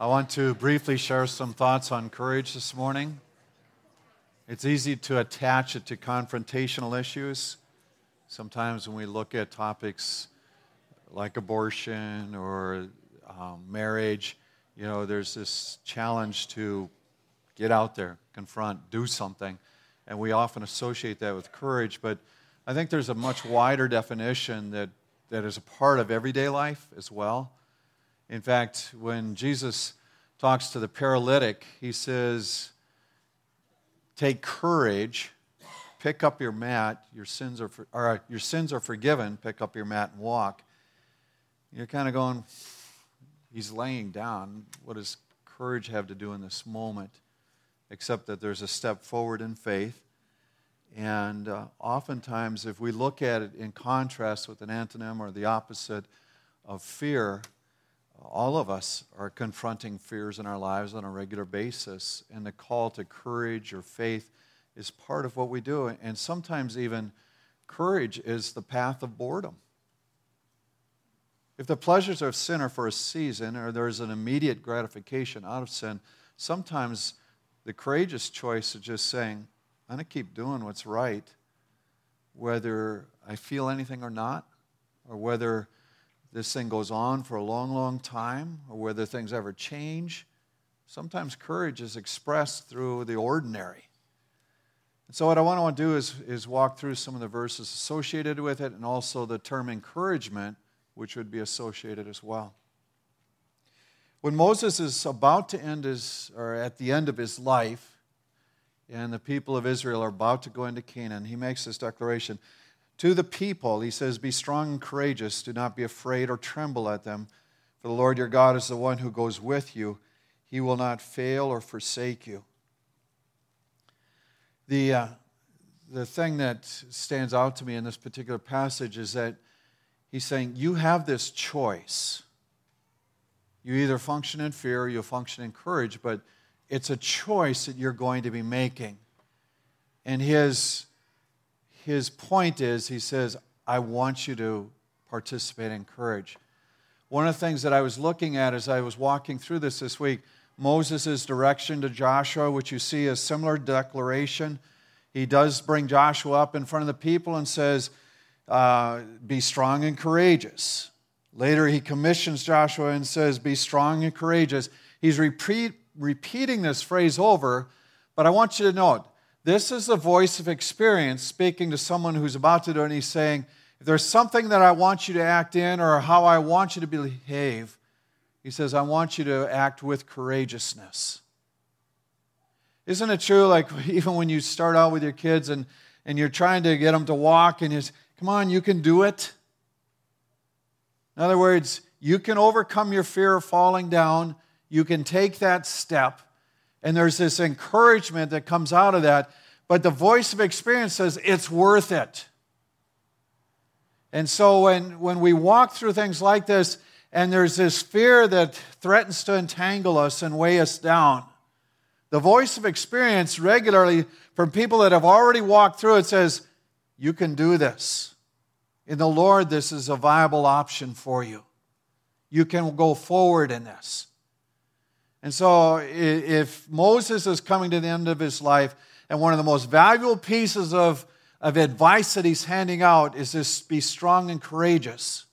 I want to briefly share some thoughts on courage this morning. It's easy to attach it to confrontational issues. Sometimes when we look at topics like abortion or um, marriage, you know, there's this challenge to get out there, confront, do something. And we often associate that with courage, but I think there's a much wider definition that, that is a part of everyday life as well. In fact, when Jesus talks to the paralytic, he says, Take courage, pick up your mat, your sins are, for, or, your sins are forgiven, pick up your mat and walk. You're kind of going, He's laying down. What does courage have to do in this moment? Except that there's a step forward in faith. And uh, oftentimes, if we look at it in contrast with an antonym or the opposite of fear, all of us are confronting fears in our lives on a regular basis, and the call to courage or faith is part of what we do. And sometimes, even courage is the path of boredom. If the pleasures of sin are for a season, or there's an immediate gratification out of sin, sometimes the courageous choice is just saying, I'm going to keep doing what's right, whether I feel anything or not, or whether this thing goes on for a long, long time, or whether things ever change. Sometimes courage is expressed through the ordinary. And so, what I want to do is, is walk through some of the verses associated with it and also the term encouragement, which would be associated as well. When Moses is about to end his, or at the end of his life, and the people of Israel are about to go into Canaan, he makes this declaration to the people, he says, Be strong and courageous. Do not be afraid or tremble at them. For the Lord your God is the one who goes with you. He will not fail or forsake you. The, uh, the thing that stands out to me in this particular passage is that he's saying, You have this choice. You either function in fear or you function in courage, but it's a choice that you're going to be making. And his his point is he says, I want you to participate in courage. One of the things that I was looking at as I was walking through this this week, Moses' direction to Joshua, which you see a similar declaration. He does bring Joshua up in front of the people and says, uh, Be strong and courageous. Later, he commissions Joshua and says, Be strong and courageous. He's repeat, repeating this phrase over, but I want you to note this is the voice of experience speaking to someone who's about to do it, and he's saying, If there's something that I want you to act in or how I want you to behave, he says, I want you to act with courageousness. Isn't it true, like even when you start out with your kids and, and you're trying to get them to walk, and you say, Come on, you can do it? In other words, you can overcome your fear of falling down, you can take that step and there's this encouragement that comes out of that. But the voice of experience says it's worth it. And so when, when we walk through things like this, and there's this fear that threatens to entangle us and weigh us down, the voice of experience regularly from people that have already walked through it says, You can do this. In the Lord, this is a viable option for you. You can go forward in this. And so, if Moses is coming to the end of his life, and one of the most valuable pieces of, of advice that he's handing out is this be strong and courageous.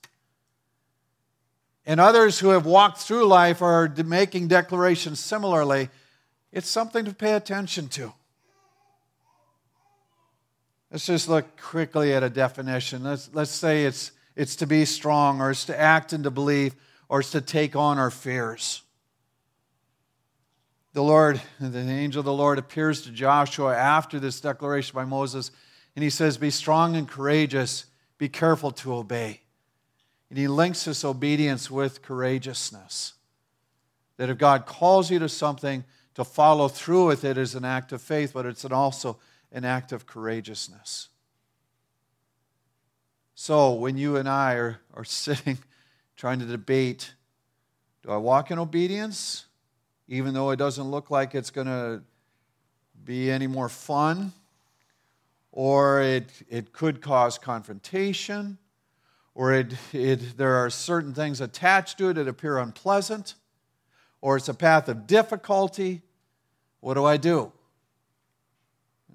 And others who have walked through life are making declarations similarly. It's something to pay attention to. Let's just look quickly at a definition. Let's, let's say it's, it's to be strong, or it's to act and to believe, or it's to take on our fears the Lord, the angel of the Lord appears to Joshua after this declaration by Moses, and he says, Be strong and courageous, be careful to obey. And he links this obedience with courageousness. That if God calls you to something, to follow through with it is an act of faith, but it's also an act of courageousness. So when you and I are, are sitting trying to debate, do I walk in obedience even though it doesn't look like it's going to be any more fun, or it, it could cause confrontation, or it, it, there are certain things attached to it that appear unpleasant, or it's a path of difficulty, what do I do?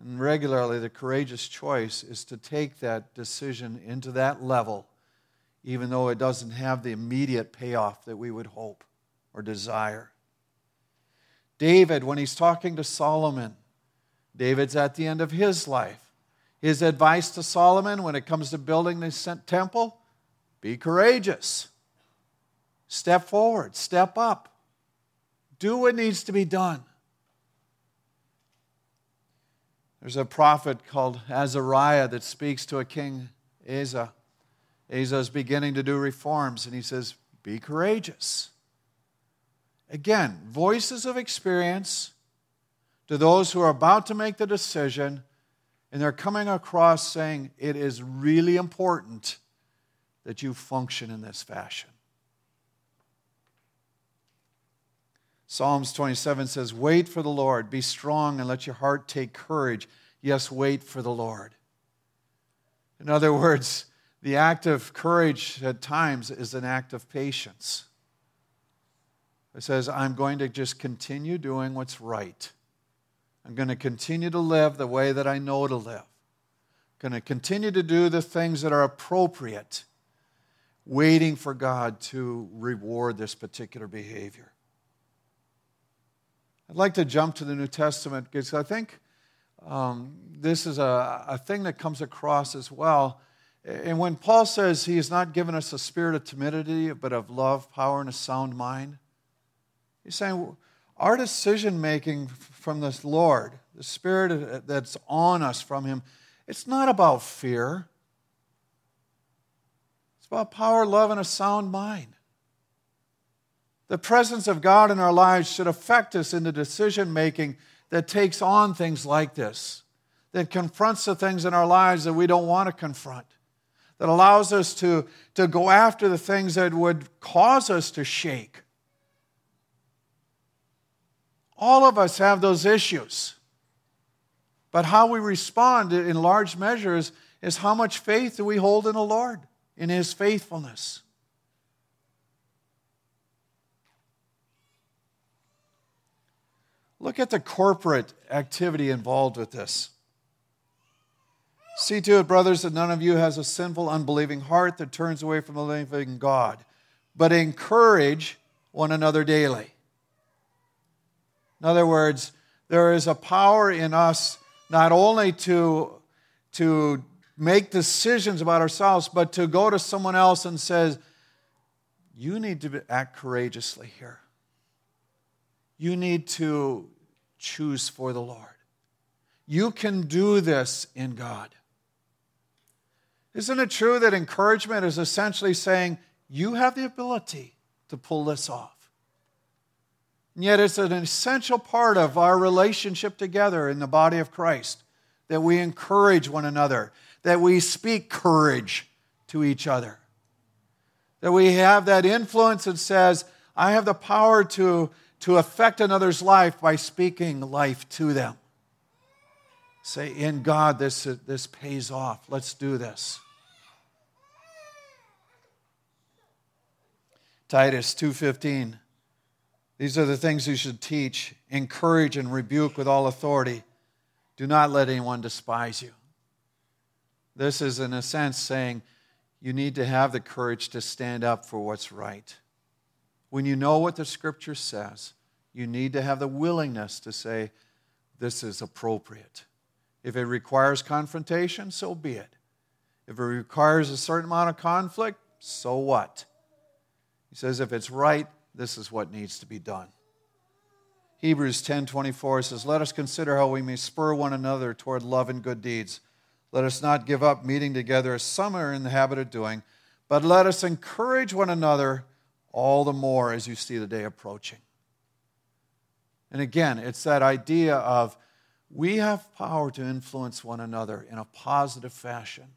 And regularly, the courageous choice is to take that decision into that level, even though it doesn't have the immediate payoff that we would hope or desire. David, when he's talking to Solomon, David's at the end of his life. His advice to Solomon when it comes to building the temple be courageous. Step forward, step up, do what needs to be done. There's a prophet called Azariah that speaks to a king, Asa. Asa is beginning to do reforms, and he says, Be courageous. Again, voices of experience to those who are about to make the decision, and they're coming across saying, It is really important that you function in this fashion. Psalms 27 says, Wait for the Lord, be strong, and let your heart take courage. Yes, wait for the Lord. In other words, the act of courage at times is an act of patience. It says, I'm going to just continue doing what's right. I'm going to continue to live the way that I know to live. I'm going to continue to do the things that are appropriate, waiting for God to reward this particular behavior. I'd like to jump to the New Testament because I think um, this is a, a thing that comes across as well. And when Paul says he has not given us a spirit of timidity, but of love, power, and a sound mind, he's saying our decision making from this Lord, the spirit uh, that's on us from him, it's not about fear. It's about power, love, and a sound mind. The presence of God in our lives should affect us in the decision making that takes on things like this, that confronts the things in our lives that we don't want to confront, that allows us to, to go after the things that would cause us to shake. All of us have those issues. But how we respond in large measures is how much faith do we hold in the Lord, in His faithfulness. Look at the corporate activity involved with this. See to it, brothers, that none of you has a sinful, unbelieving heart that turns away from the living God, but encourage one another daily. In other words, there is a power in us not only to, to make decisions about ourselves, but to go to someone else and says, you need to act courageously here. You need to choose for the Lord. You can do this in God. Isn't it true that encouragement is essentially saying, you have the ability to pull this off? And yet, it's an essential part of our relationship together in the body of Christ that we encourage one another, that we speak courage to each other, that we have that influence that says, I have the power to to affect another's life by speaking life to them. Say, in God, this, this pays off. Let's do this. Titus 2:15 These are the things you should teach, encourage and rebuke with all authority. Do not let anyone despise you. This is in a sense saying you need to have the courage to stand up for what's right. When you know what the scripture says, you need to have the willingness to say, This is appropriate. If it requires confrontation, so be it. If it requires a certain amount of conflict, so what? He says, If it's right, this is what needs to be done. Hebrews 10:24 says, "Let us consider how we may spur one another toward love and good deeds. Let us not give up meeting together as some are in the habit of doing, but let us encourage one another all the more as you see the day approaching. And again, it's that idea of we have power to influence one another in a positive fashion.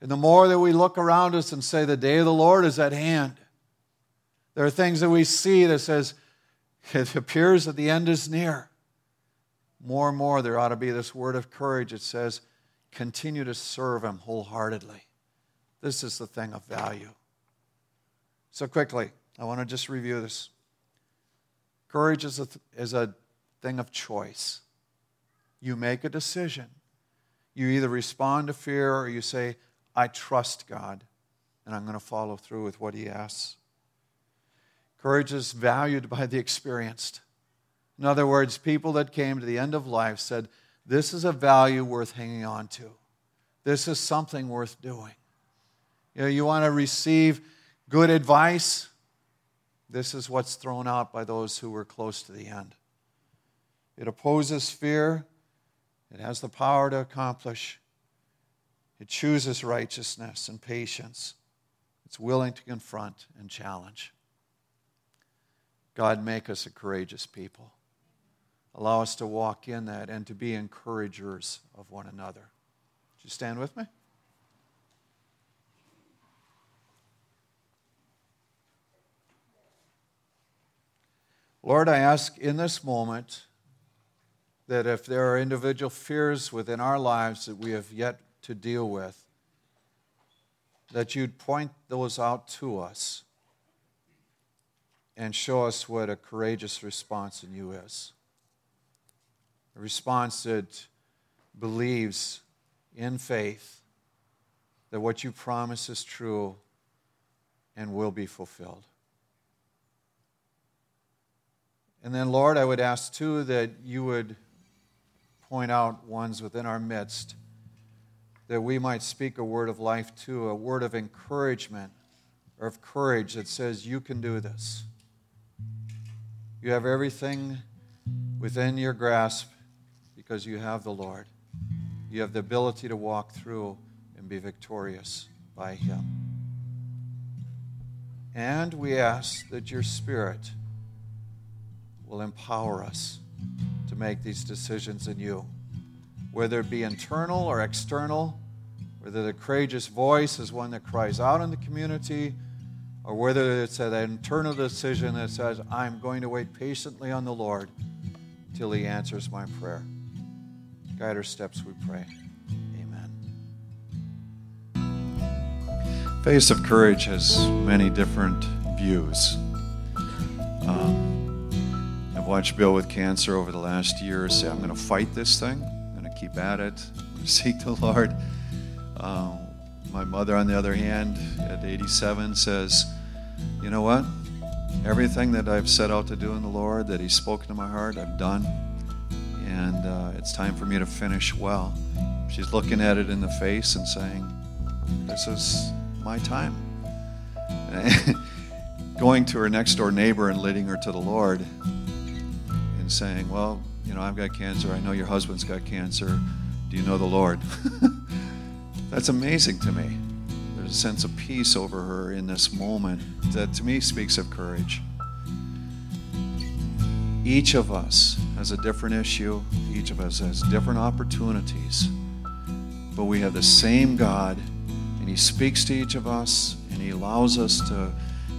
And the more that we look around us and say, the day of the Lord is at hand, there are things that we see that says, it appears that the end is near. More and more, there ought to be this word of courage. It says, continue to serve Him wholeheartedly. This is the thing of value. So, quickly, I want to just review this. Courage is a, is a thing of choice. You make a decision. You either respond to fear or you say, I trust God and I'm going to follow through with what He asks. Courage is valued by the experienced. In other words, people that came to the end of life said, This is a value worth hanging on to. This is something worth doing. You know, you want to receive good advice? This is what's thrown out by those who were close to the end. It opposes fear, it has the power to accomplish, it chooses righteousness and patience, it's willing to confront and challenge. God, make us a courageous people. Allow us to walk in that and to be encouragers of one another. Would you stand with me? Lord, I ask in this moment that if there are individual fears within our lives that we have yet to deal with, that you'd point those out to us and show us what a courageous response in you is. A response that believes in faith that what you promise is true and will be fulfilled. And then, Lord, I would ask too that you would point out ones within our midst that we might speak a word of life to, a word of encouragement or of courage that says, You can do this. You have everything within your grasp because you have the Lord. You have the ability to walk through and be victorious by Him. And we ask that your Spirit will empower us to make these decisions in you, whether it be internal or external, whether the courageous voice is one that cries out in the community or whether it's an internal decision that says, I'm going to wait patiently on the Lord until He answers my prayer. Guide our steps, we pray. Amen. Face of Courage has many different views. Um, I've watched Bill with cancer over the last year say, I'm going to fight this thing, I'm going to keep at it, seek the Lord. Um, my mother, on the other hand, at 87, says, You know what? Everything that I've set out to do in the Lord, that He's spoken to my heart, I've done. And uh, it's time for me to finish well. She's looking at it in the face and saying, This is my time. Going to her next door neighbor and leading her to the Lord and saying, Well, you know, I've got cancer. I know your husband's got cancer. Do you know the Lord? That's amazing to me. A sense of peace over her in this moment that to me speaks of courage. Each of us has a different issue, each of us has different opportunities, but we have the same God, and He speaks to each of us, and He allows us to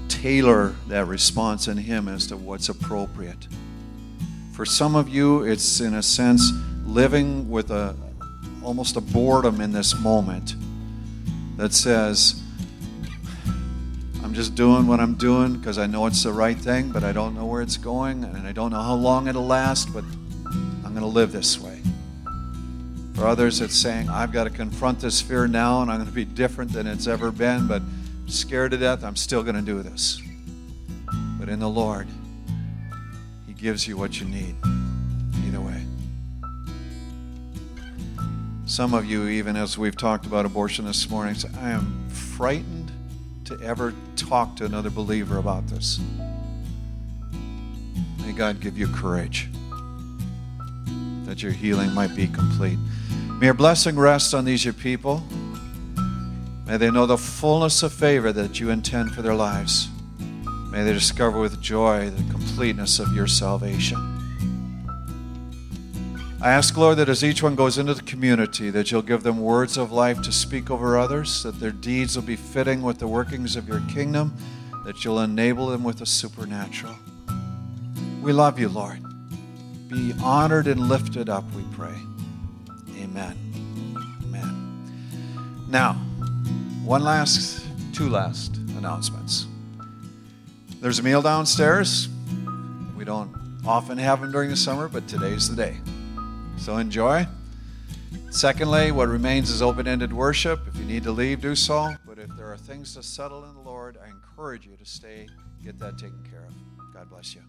tailor that response in Him as to what's appropriate. For some of you, it's in a sense living with a, almost a boredom in this moment that says, I'm just doing what I'm doing because I know it's the right thing, but I don't know where it's going and I don't know how long it'll last, but I'm going to live this way. For others, it's saying, I've got to confront this fear now and I'm going to be different than it's ever been, but scared to death, I'm still going to do this. But in the Lord, He gives you what you need. Some of you, even as we've talked about abortion this morning, say, I am frightened to ever talk to another believer about this. May God give you courage that your healing might be complete. May your blessing rest on these your people. May they know the fullness of favor that you intend for their lives. May they discover with joy the completeness of your salvation. I ask, Lord, that as each one goes into the community, that you'll give them words of life to speak over others, that their deeds will be fitting with the workings of your kingdom, that you'll enable them with the supernatural. We love you, Lord. Be honored and lifted up, we pray. Amen. Amen. Now, one last, two last announcements. There's a meal downstairs We don't often have them during the summer, but today's the day. So enjoy. Secondly, what remains is open ended worship. If you need to leave, do so. But if there are things to settle in the Lord, I encourage you to stay, get that taken care of. God bless you.